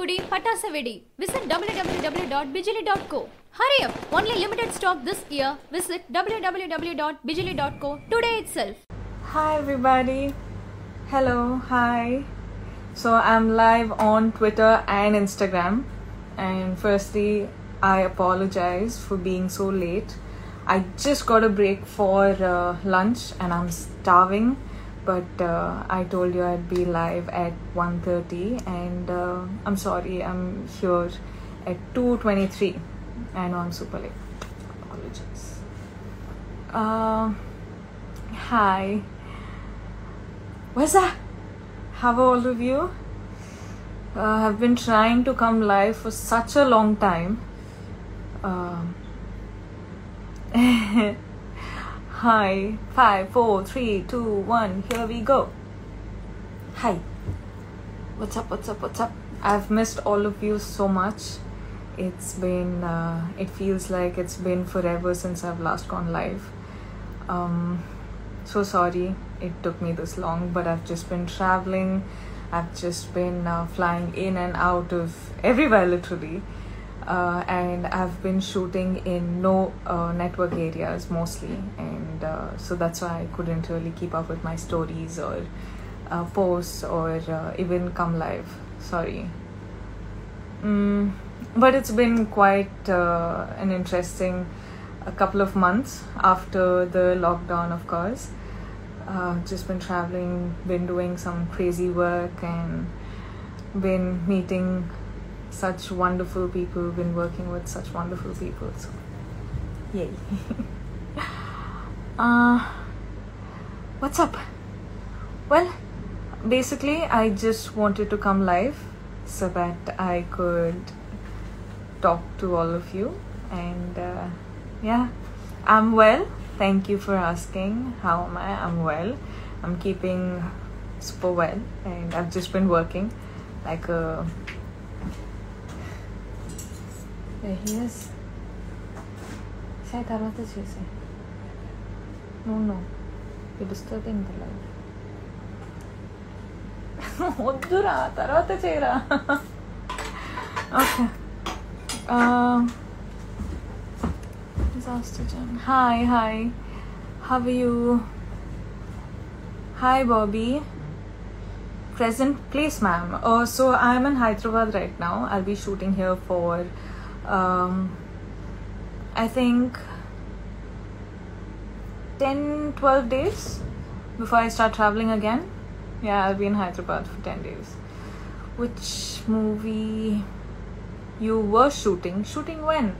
Pudi Patasa Vedi. Visit www.bijili.co. Hurry up! Only limited stock this year. Visit www.bijili.co today itself. Hi, everybody. Hello, hi. So, I'm live on Twitter and Instagram. And firstly, I apologize for being so late. I just got a break for uh, lunch and I'm starving. But uh, I told you I'd be live at 1.30 and uh, I'm sorry, I'm here at 2.23. I know I'm super late. Apologies. Uh, hi. What's that? How are all of you? Uh, I've been trying to come live for such a long time. Hi. Five, four, three, two, one. Here we go. Hi. What's up? What's up? What's up? I've missed all of you so much. It's been. Uh, it feels like it's been forever since I've last gone live. Um, so sorry it took me this long, but I've just been traveling. I've just been uh, flying in and out of everywhere literally. Uh, and I've been shooting in no uh, network areas mostly, and uh, so that's why I couldn't really keep up with my stories or uh, posts or uh, even come live. Sorry. Mm, but it's been quite uh, an interesting a couple of months after the lockdown, of course. Just been traveling, been doing some crazy work, and been meeting such wonderful people, been working with such wonderful people. So, yay. uh, what's up? Well, basically, I just wanted to come live so that I could talk to all of you and. Uh, yeah, I'm well. Thank you for asking. How am I? I'm well. I'm keeping super well, and I've just been working like a. There he is. Say తర్వాత చేసే No, no. You're disturbing the life. వద్దురా తర్వాత చేయరా okay Disaster Jen. Hi, hi. How are you? Hi, Bobby. Present place, ma'am. Uh, so I'm in Hyderabad right now. I'll be shooting here for, um, I think, 10 12 days before I start traveling again. Yeah, I'll be in Hyderabad for 10 days. Which movie you were shooting? Shooting when?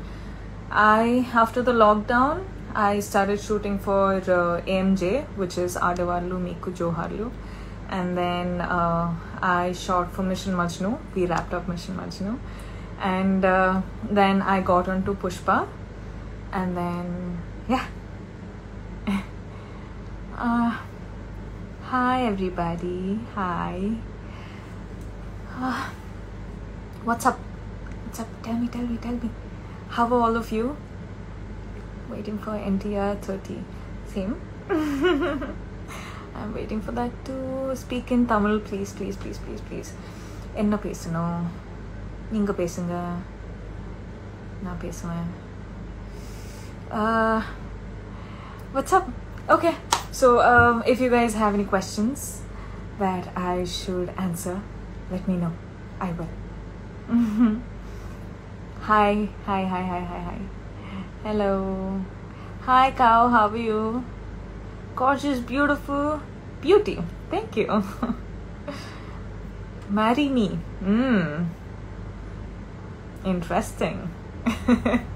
I after the lockdown, I started shooting for uh, AMJ, which is Adavallu Miku Joharlu, and then uh, I shot for Mission Majnu. We wrapped up Mission Majnu, and uh, then I got onto Pushpa, and then yeah. uh, hi everybody. Hi. Uh, what's up? What's up? Tell me, tell me, tell me. How are all of you? Waiting for NTR 30. Same. I'm waiting for that to speak in Tamil. Please, please, please, please, please. என்ன பேசணும் நீங்க பேசுங்க நான் பேசுவேன் uh, what's up okay so um, if you guys have any questions that i should answer let me know i will Hi, hi, hi, hi, hi, hi. Hello. Hi, cow. How are you? Gorgeous, beautiful, beauty. Thank you. Marry me. Hmm. Interesting.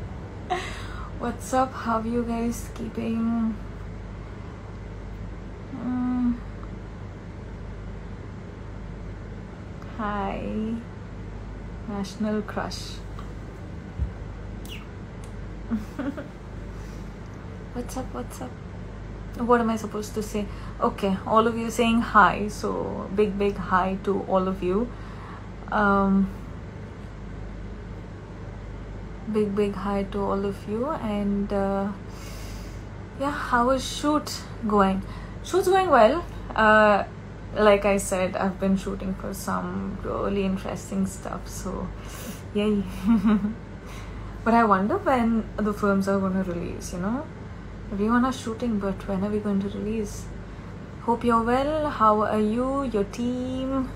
What's up? How are you guys keeping? Mm. Hi. National crush. what's up what's up what am i supposed to say okay all of you saying hi so big big hi to all of you um big big hi to all of you and uh, yeah how is shoot going shoot's going well uh like I said, I've been shooting for some really interesting stuff. So, yay. but I wonder when the films are going to release, you know? Everyone are shooting, but when are we going to release? Hope you're well. How are you? Your team?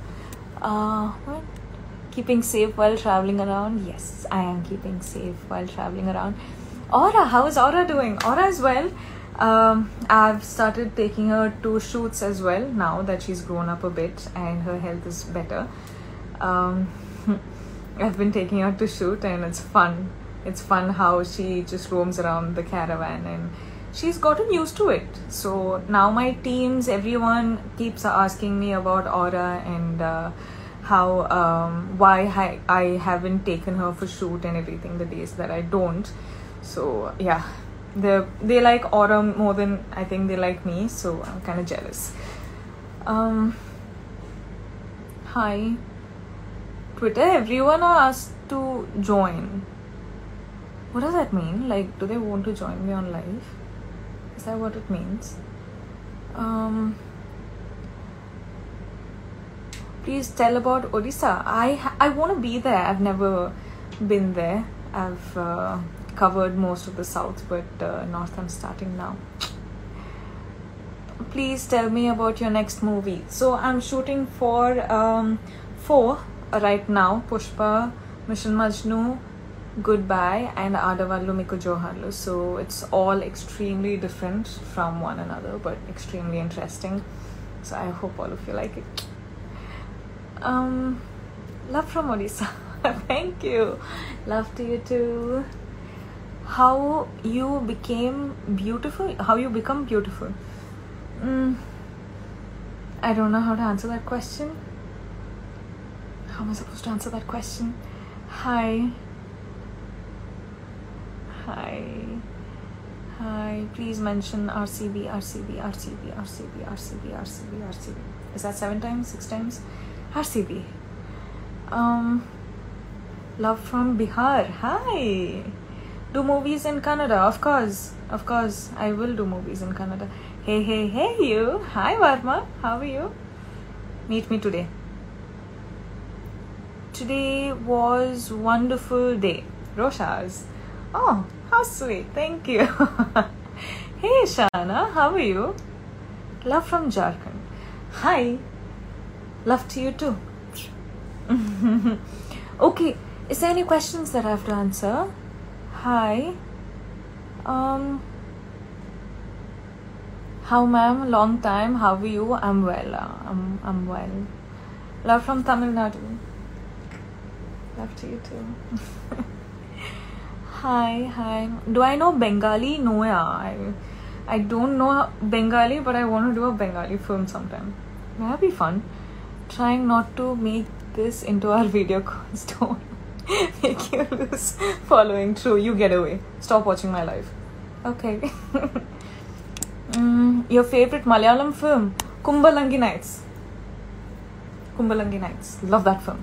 Uh, what? Keeping safe while traveling around? Yes, I am keeping safe while traveling around. Aura, how is Aura doing? Aura as well. Um, I've started taking her to shoots as well now that she's grown up a bit and her health is better. Um, I've been taking her to shoot and it's fun. It's fun how she just roams around the caravan and she's gotten used to it. So now my teams, everyone keeps asking me about Aura and uh, how um, why I, I haven't taken her for shoot and everything the days that I don't. So yeah, they they like Autumn more than I think they like me. So I'm kind of jealous. Um, hi. Twitter, everyone are asked to join. What does that mean? Like, do they want to join me on live? Is that what it means? Um, please tell about Odisha. I I want to be there. I've never been there. I've uh, covered most of the south, but uh, north I'm starting now. Please tell me about your next movie. So I'm shooting for um, four right now. Pushpa, Mission Majnu, Goodbye, and Adavallu Miku Joharlu. So it's all extremely different from one another, but extremely interesting. So I hope all of you like it. Um, love from Odisha. Thank you. Love to you too. How you became beautiful? How you become beautiful? Mm, I don't know how to answer that question. How am I supposed to answer that question? Hi. Hi. Hi. Please mention RCB, RCB, RCB, RCB, RCB, RCB, RCB. Is that seven times? Six times? RCB. Um, love from Bihar. Hi. Do movies in Canada? Of course. Of course. I will do movies in Canada. Hey, hey, hey, you. Hi, Varma. How are you? Meet me today. Today was wonderful day. Roshas. Oh, how sweet. Thank you. hey, Shana. How are you? Love from Jharkhand. Hi. Love to you too. okay. Is there any questions that I have to answer? Hi. Um. How, ma'am? Long time. How are you? I'm well. uh, I'm I'm well. Love from Tamil Nadu. Love to you too. hi, hi. Do I know Bengali? No, yeah. I, I don't know Bengali, but I want to do a Bengali film sometime. That'd be fun. Trying not to make this into our video calls. Don't make you lose following. True, you get away. Stop watching my life. Okay. mm, your favorite Malayalam film? Kumbalangi Nights. Kumbalangi Nights. Love that film.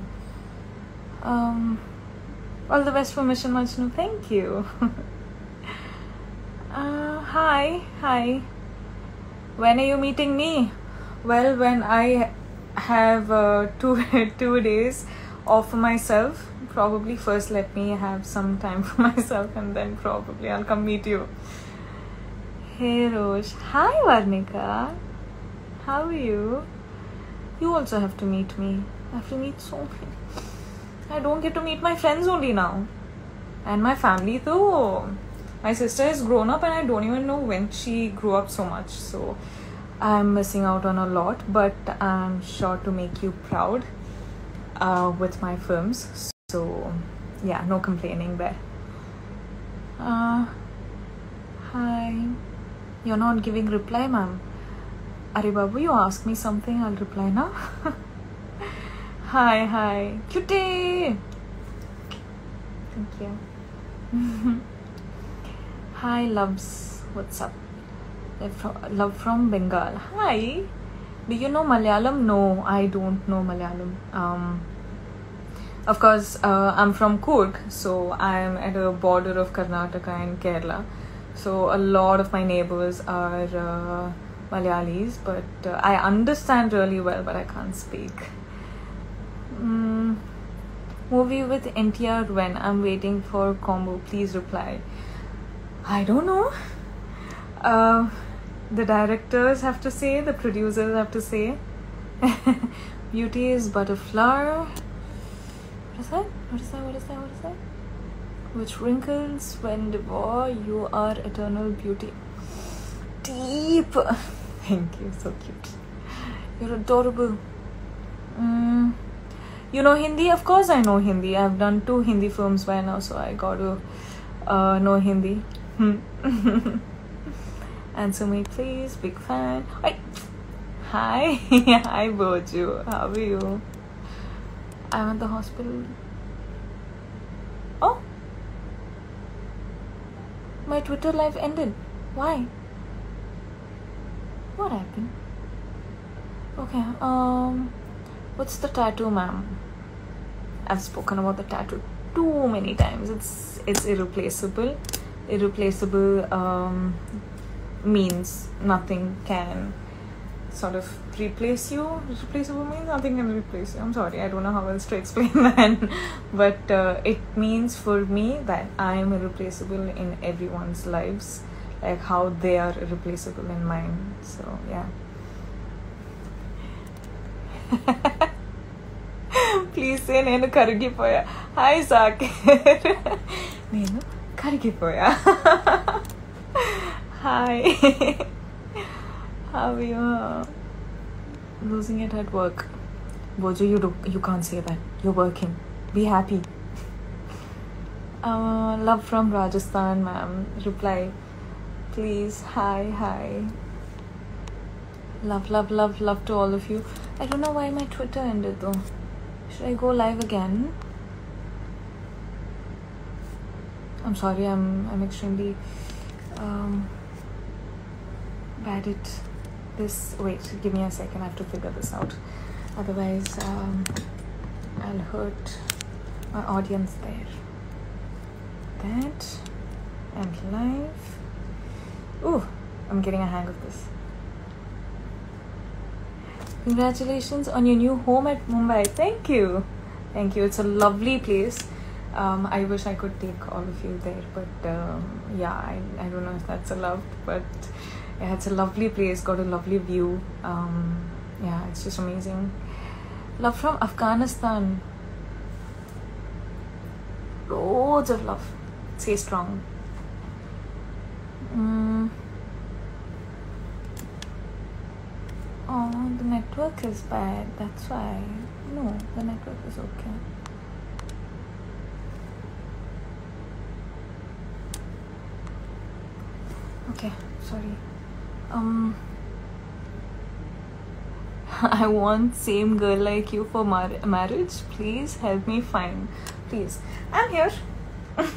Um, all the best for Mission Majnu. Thank you. uh, hi, hi. When are you meeting me? Well, when I have uh, two two days off for myself, probably first let me have some time for myself, and then probably I'll come meet you. Hey Rosh. Hi Varnika. How are you? You also have to meet me. I have to meet so many. I don't get to meet my friends only now. And my family too. My sister is grown up and I don't even know when she grew up so much. So I'm missing out on a lot, but I'm sure to make you proud uh, with my films. So yeah, no complaining there. Uh, hi. You're not giving reply, ma'am. Are you ask me something, I'll reply now. Hi, hi. Cutie! Thank you. hi, loves. What's up? Love from Bengal. Hi. Do you know Malayalam? No, I don't know Malayalam. Um, of course, uh, I'm from Coorg, so I'm at a border of Karnataka and Kerala. So a lot of my neighbors are uh, Malayalis, but uh, I understand really well, but I can't speak. Mm, movie with NTR when I'm waiting for combo. Please reply. I don't know. Uh, the directors have to say, the producers have to say. Beauty is but a flower. What is that? What is that? What is that? What is that? Which wrinkles when devour, you are eternal beauty. Deep. Thank you, so cute. You're adorable. Mm. You know Hindi? Of course, I know Hindi. I've done two Hindi films by now, so I got to uh, know Hindi. Answer me, please. Big fan. Wait. Hi. Hi, Boju. How are you? I'm at the hospital. Oh. My Twitter live ended. Why? What happened? Okay, um, what's the tattoo, ma'am? I've spoken about the tattoo too many times. It's it's irreplaceable. Irreplaceable um, means nothing can sort of replace you. Replaceable means nothing can replace you. I'm sorry, I don't know how else to explain that, but uh, it means for me that I am irreplaceable in everyone's lives, like how they are irreplaceable in mine. So yeah. Please say నేను కరిగిపోయా hi సాకేర్ నేను కరిగిపోయా hi how are you? Losing it at work. Bojo you do, you can't say that. You're working. Be happy. Uh, love from rajasthan ma'am. Reply please hi hi. Love love love love to all of you. I don't know why my twitter ended though. Should i go live again? I'm sorry i'm i'm extremely um at this wait give me a second i have to figure this out. Otherwise um, i'll hurt my audience there. That and live ooh i'm getting a hang of this. Congratulations on your new home at mumbai. Thank you. Thank you. It's a lovely place. Um, I wish I could take all of you there, but um, yeah, I, I don't know if that's allowed. But yeah, it's a lovely place, got a lovely view. Um, yeah, it's just amazing. Love from Afghanistan. Loads of love. Stay strong. Mm. Oh, the network is bad. That's why. No, the network is okay. Okay, sorry. Um, I want same girl like you for mar- marriage. Please help me find. Please, I'm here.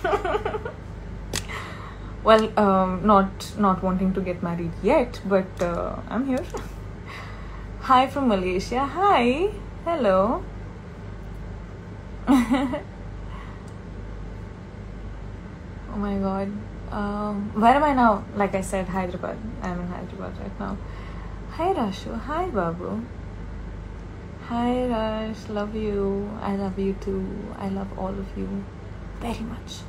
well, um, not not wanting to get married yet, but uh, I'm here. Hi from Malaysia. Hi, hello. oh my god. Um, where am I now? Like I said, Hyderabad. I'm in Hyderabad right now. Hi Rashu. Hi Babu. Hi Rash. Love you. I love you too. I love all of you very much.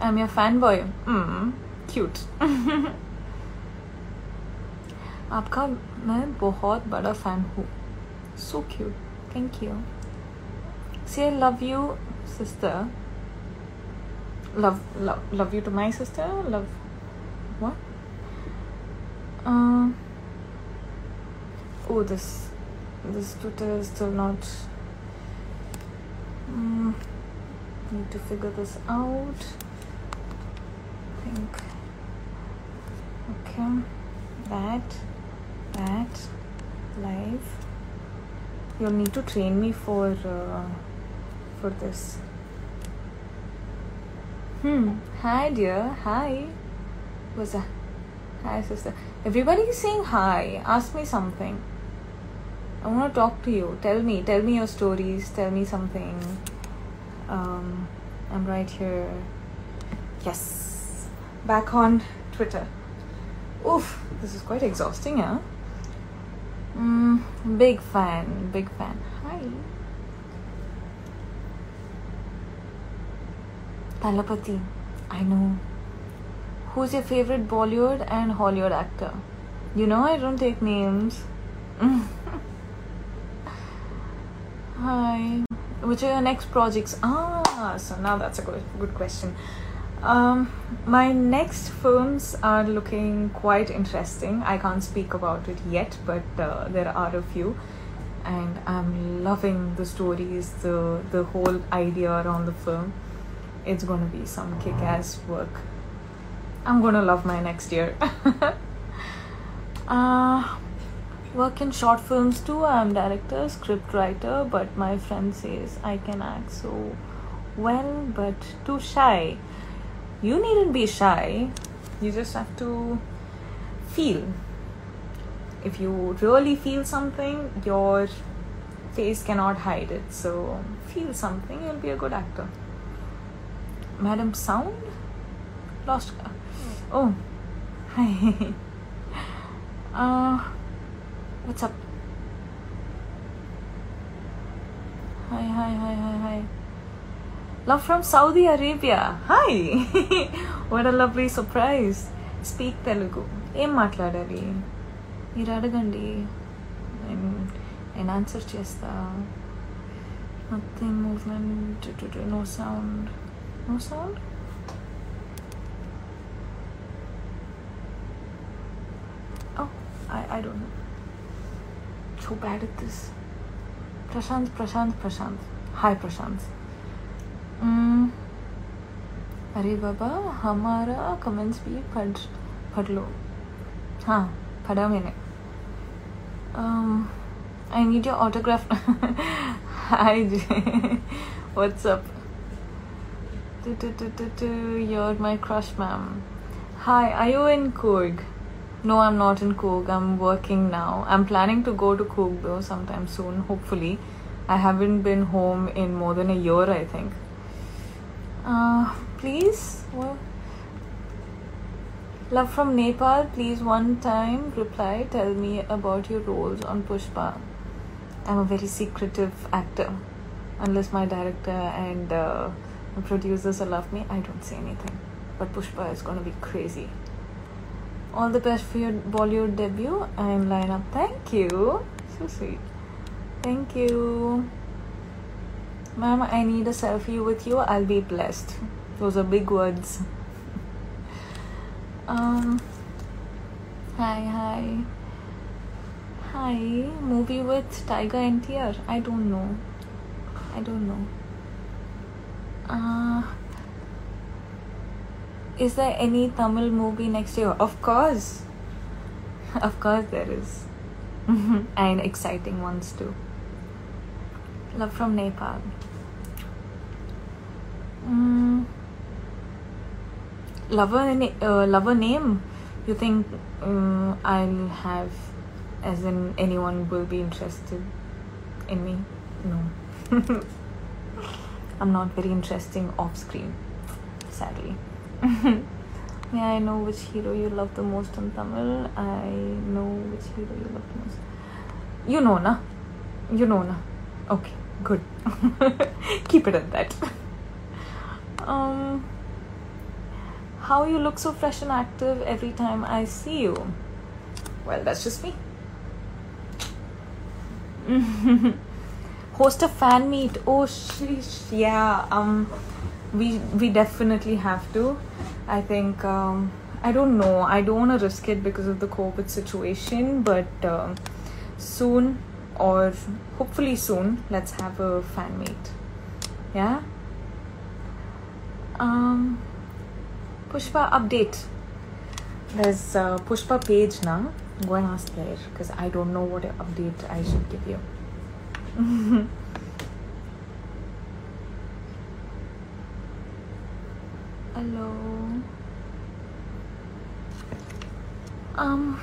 I'm your fanboy. Mm, cute. आपका मैं बहुत बड़ा fan हूँ. So cute. Thank you. Say I love you, sister. love love love you to my sister? Love what? Um oh this this twitter is still not mm, need to figure this out. I think. Okay. That that live you'll need to train me for uh, for this Hmm. Hi, dear. Hi. What's that? Hi, sister. Everybody is saying hi. Ask me something. I want to talk to you. Tell me. Tell me your stories. Tell me something. Um, I'm right here. Yes. Back on Twitter. Oof, this is quite exhausting, yeah? Mm, big fan, big fan. Hi. Thalapathy, I know. Who's your favorite Bollywood and Hollywood actor? You know I don't take names. Hi. Which are your next projects? Ah, so now that's a good, good question. Um, my next films are looking quite interesting. I can't speak about it yet, but uh, there are a few, and I'm loving the stories, the the whole idea around the film. It's gonna be some kick-ass work. I'm gonna love my next year. uh, work in short films too. I'm director, script writer, but my friend says I can act so well, but too shy. You needn't be shy. You just have to feel. If you really feel something, your face cannot hide it. So feel something, you'll be a good actor. Madam sound lost oh what's up hi hi hi hi hi love from Saudi Arabia hi what a lovely surprise speak Telugu ఏం మాట్లాడాలి? మీరు అడగండి. నేను answer చేస్తా. Nothing movement no sound sound? Oh, I, I don't know. So bad at this. Prashant, Prashant, Prashant. Hi, Prashant. Mm. अरे बाबा हमारा comments भी पढ़ पढ़ लो हाँ पढ़ा मैंने I need your autograph hi what's up? Du- du- du- du- du, you're my crush ma'am hi are you in Coorg no I'm not in Coorg I'm working now I'm planning to go to Coorg though sometime soon hopefully I haven't been home in more than a year I think uh, please what? Love from Nepal, please one time reply. Tell me about your roles on Pushpa. I'm a very secretive actor. Unless my director and uh, producers love me, I don't say anything. But Pushpa is gonna be crazy. All the best for your Bollywood debut and lineup. Thank you. So sweet. Thank you. Ma'am, I need a selfie with you. I'll be blessed. Those are big words. Um, hi, hi. Hi, movie with Tiger NTR. I don't know. I don't know. Uh, is there any Tamil movie next year? Of course. Of course, there is. and exciting ones too. Love from Nepal. Mm. Lover, uh, lover name? You think um, I'll have, as in anyone will be interested in me? No. I'm not very interesting off screen, sadly. May I know which hero you love the most in Tamil? I know which hero you love the most. You know, na? You know, na? Okay, good. Keep it at that. Um, how you look so fresh and active every time I see you. Well, that's just me. Host a fan meet. Oh, sheesh. Yeah. Um, we we definitely have to. I think. Um, I don't know. I don't want to risk it because of the COVID situation, but um, soon or hopefully soon, let's have a fan meet. Yeah. Um, Pushpa update. There's a Pushpa page now. Go and ask there because I don't know what update I should give you. Hello. Um.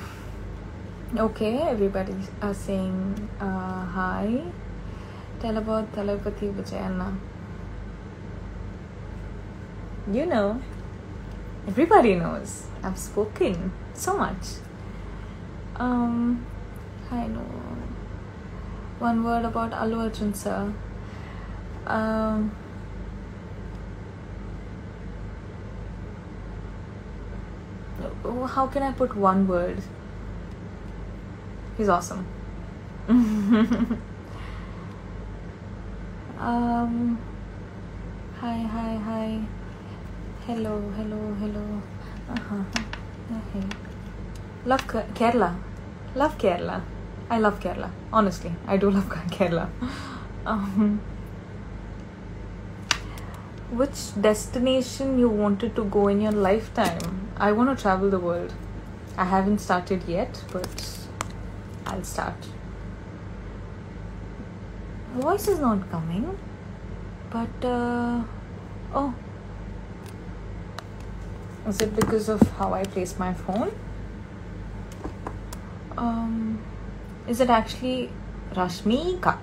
Okay, everybody are saying uh, hi. Tell about Thalapathy Vijayana. You know. Everybody knows. I've spoken so much. Um, I know. One word about Allu Arjun sir. Um, how can I put one word? He's awesome. um, hi, hi, hi. Hello, hello, hello. Uh-huh. Hey. Love Kerala. Love Kerala. I love Kerala. Honestly, I do love Kerala. Um, which destination you wanted to go in your lifetime? I want to travel the world. I haven't started yet, but I'll start. Voice is not coming, but uh, oh, is it because of how I place my phone? Um, is it actually Rashmika?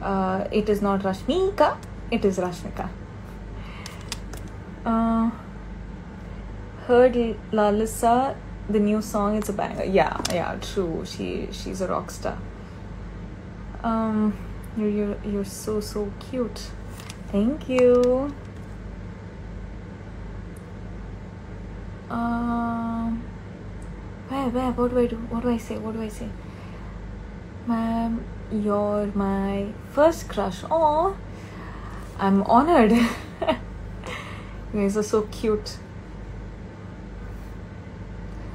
Uh, it is not Rashmika, it is Rashmika. Uh, heard Lalisa, the new song, it's a banger. Yeah, yeah, true. She she's a rock star. Um, you're you're, you're so so cute. Thank you. Um, where where what do I do? What do I say? What do I say? Ma'am, you're my first crush. Oh, I'm honored. you guys are so cute.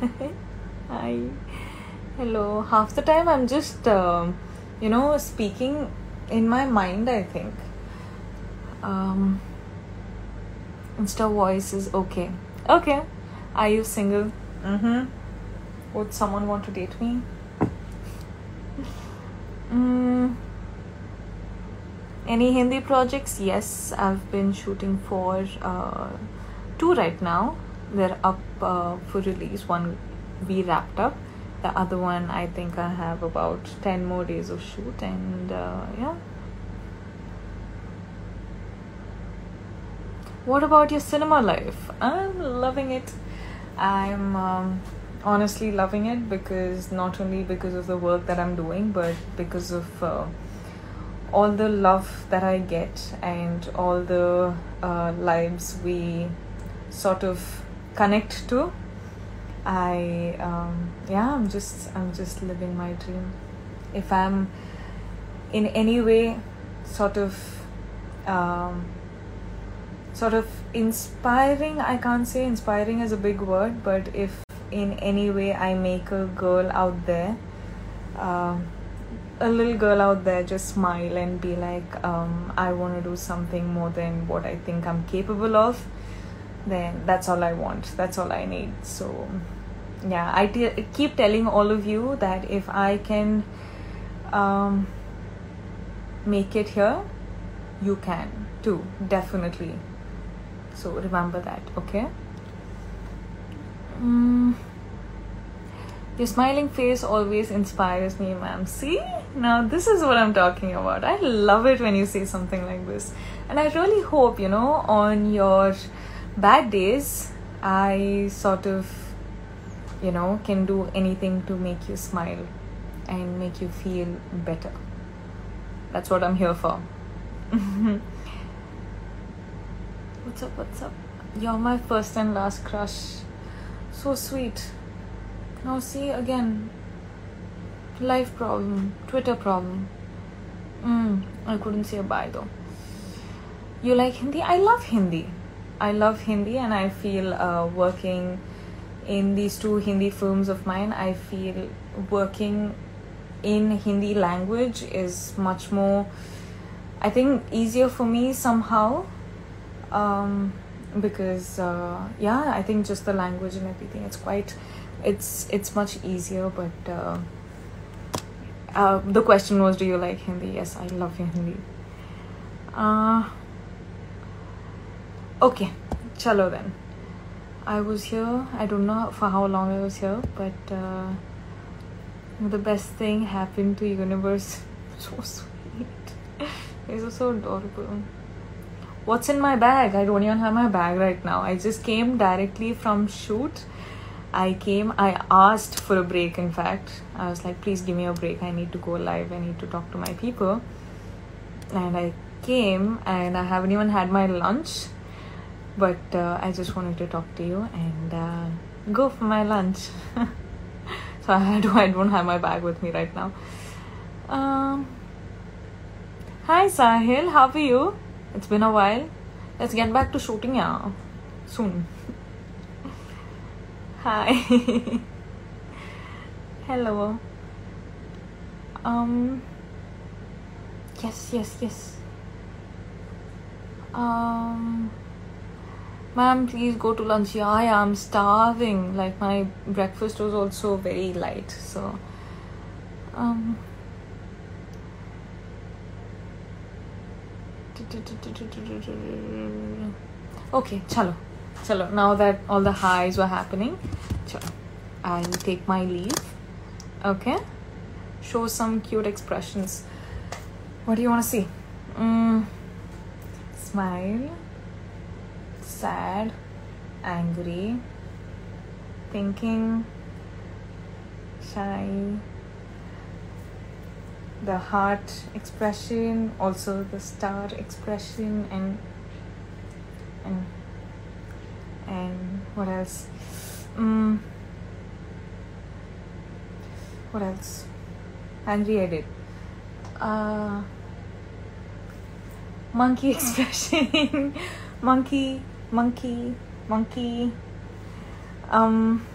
Hi. Hello. Half the time I'm just, um, you know, speaking in my mind, I think. Um, Insta voice is okay. Okay. Are you single? Mm-hmm. Would someone want to date me? Mm. Any Hindi projects? Yes, I've been shooting for uh, two right now. They're up uh, for release. One we wrapped up. The other one, I think I have about 10 more days of shoot, and uh, yeah. What about your cinema life? I'm loving it. I'm um, honestly loving it because not only because of the work that I'm doing, but because of uh, all the love that I get and all the uh, lives we sort of connect to. I um, yeah, I'm just I'm just living my dream. If I'm in any way sort of um, sort of inspiring i can't say inspiring is a big word but if in any way i make a girl out there um, a little girl out there just smile and be like um, i want to do something more than what i think i'm capable of then that's all i want that's all i need. So yeah I keep telling all of you that if i can um, make it here you can too definitely. So remember that okay mm. your smiling face always inspires me ma'am see now this is what i'm talking about i love it when you say something like this and i really hope you know on your bad days i sort of you know can do anything to make you smile and make you feel better that's what i'm here for What's up? What's up? You're my first and last crush. So sweet. Now, see again. Life problem, Twitter problem. Mm, I couldn't say a bye though. You like Hindi? I love Hindi. I love Hindi, and I feel uh, working in these two Hindi films of mine, I feel working in Hindi language is much more, I think, easier for me somehow um, because uh, yeah i think just the language and everything it's quite it's it's much easier but uh, uh, the question was do you like hindi? Yes i love hindi. Uh, okay chalo then. I was here i don't know for how long i was here but uh, the best thing happened to universe. So sweet. It's so adorable what's in my bag? I don't even have my bag right now. I just came directly from shoot. I came i asked for a break in fact. I was like please give me a break. I need to go live. I need to talk to my people. And i came and i haven't even had my lunch but uh, i just wanted to talk to you and uh, go for my lunch. So I, do, I don't have my bag with me right now. Um, hi sahil how are you it's been a while. Let's get back to shooting yeah. Soon. Hi. Hello. Um yes yes yes. Um ma'am please go to lunch. Yeah i am starving. Like my breakfast was also very light so um okay chalo. Chalo. Now that all the highs were happening chalo. I'll take my leave. Okay? Show some cute expressions. What do you want to see? Mm, smile. Sad. Angry. Thinking. Shy the heart expression also the star expression and and and what else? Mm, what else? Angry i did. Uh monkey expression. Monkey monkey monkey. Um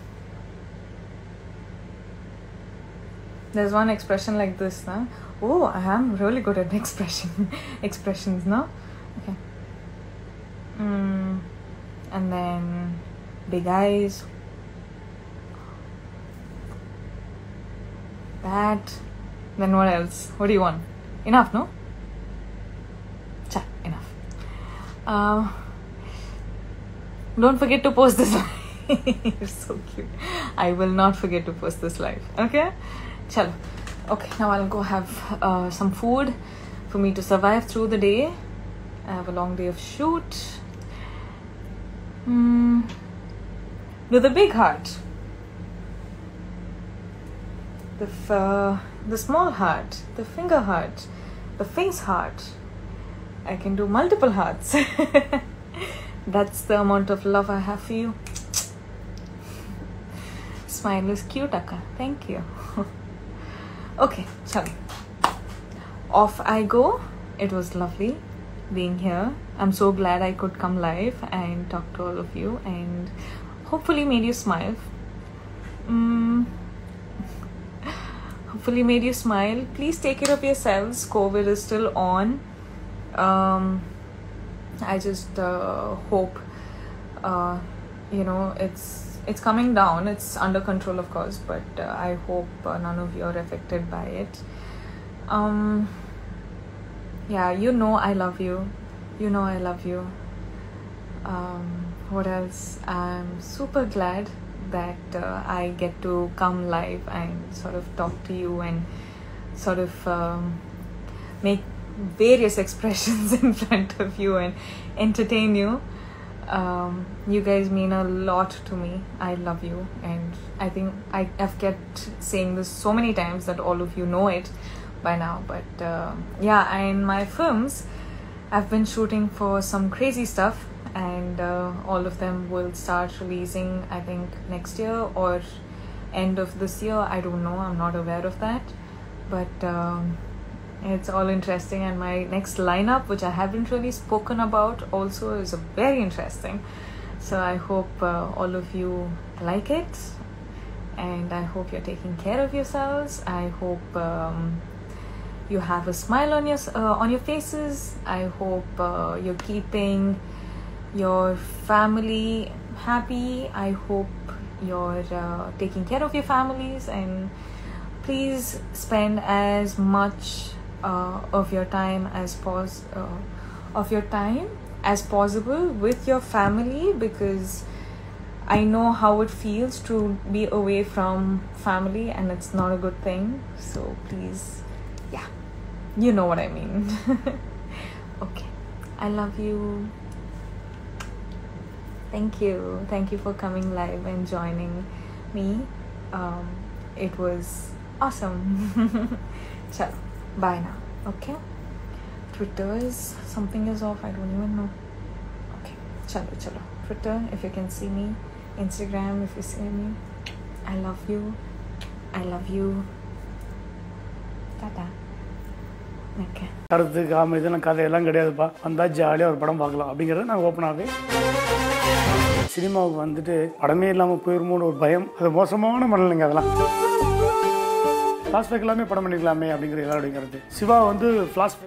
there's one expression like this huh? oh i am really good at expression expressions no? Okay. Mm, and then big eyes. That. Then what else? What do you want? Enough no? Cha, enough. Uh, don't forget to post this live so cute. I will not forget to post this live okay Chalo. Okay, now I'll go have uh, some food for me to survive through the day. I have a long day of shoot. Mm. Do the big heart. The uh, the small heart, the finger heart, the face heart. I can do multiple hearts. That's the amount of love I have for you. Smile is cute, Akka. Thank you. okay, sorry. Off I go. It was lovely being here. I'm so glad I could come live and talk to all of you and hopefully made you smile. Mm, hopefully made you smile. Please take care of yourselves. COVID is still on. Um, I just uh, hope uh, you know it's it's coming down. It's under control, of course, but uh, I hope uh, none of you are affected by it. Um, yeah, you know I love you. You know I love you. Um, what else? I'm super glad that uh, I get to come live and sort of talk to you and sort of um, make various expressions in front of you and entertain you. Um, you guys mean a lot to me. I love you, and I think I, have kept saying this so many times that all of you know it by now. But uh, yeah, in my films, I've been shooting for some crazy stuff, and uh, all of them will start releasing, I think, next year or end of this year. I don't know, I'm not aware of that. But um, it's all interesting, and my next lineup, which I haven't really spoken about, also is very interesting. So I hope uh, all of you like it, and I hope you're taking care of yourselves. I hope. Um, you have a smile on your uh, on your faces. I hope uh, you're keeping your family happy. I hope you're uh, taking care of your families and please spend as much uh, of your time as pos uh, of your time as possible with your family because I know how it feels to be away from family and it's not a good thing. So please, yeah, you know what I mean. okay, I love you. Thank you. Thank you for coming live and joining me. Um, it was awesome. Chalo, bye now. Okay. Twitter is something is off. I don't even know. Okay. Chalo, chalo. Twitter, if you can see me. Instagram, if you see me. I love you. I love you. Tata. Okay. கருத்து comedy இதெல்லாம் கதையெல்லாம் கிடையாதுப்பா வந்தால் ஜாலியாக ஒரு படம் பார்க்கலாம் அப்படிங்கிறத நான் ஓப்பனாகவே சினிமாவுக்கு வந்துட்டு படமே இல்லாமல் போயிருமோன்னு ஒரு பயம் அது மோசமான மனநிலைங்க அதெல்லாம் ஃப்ளாஷ்பேக் எல்லாமே படம் பண்ணிக்கலாமே அப்படிங்கிற எல்லாருடைய கருத்து. சிவா வந்து ஃப்ளாஷ்பேக்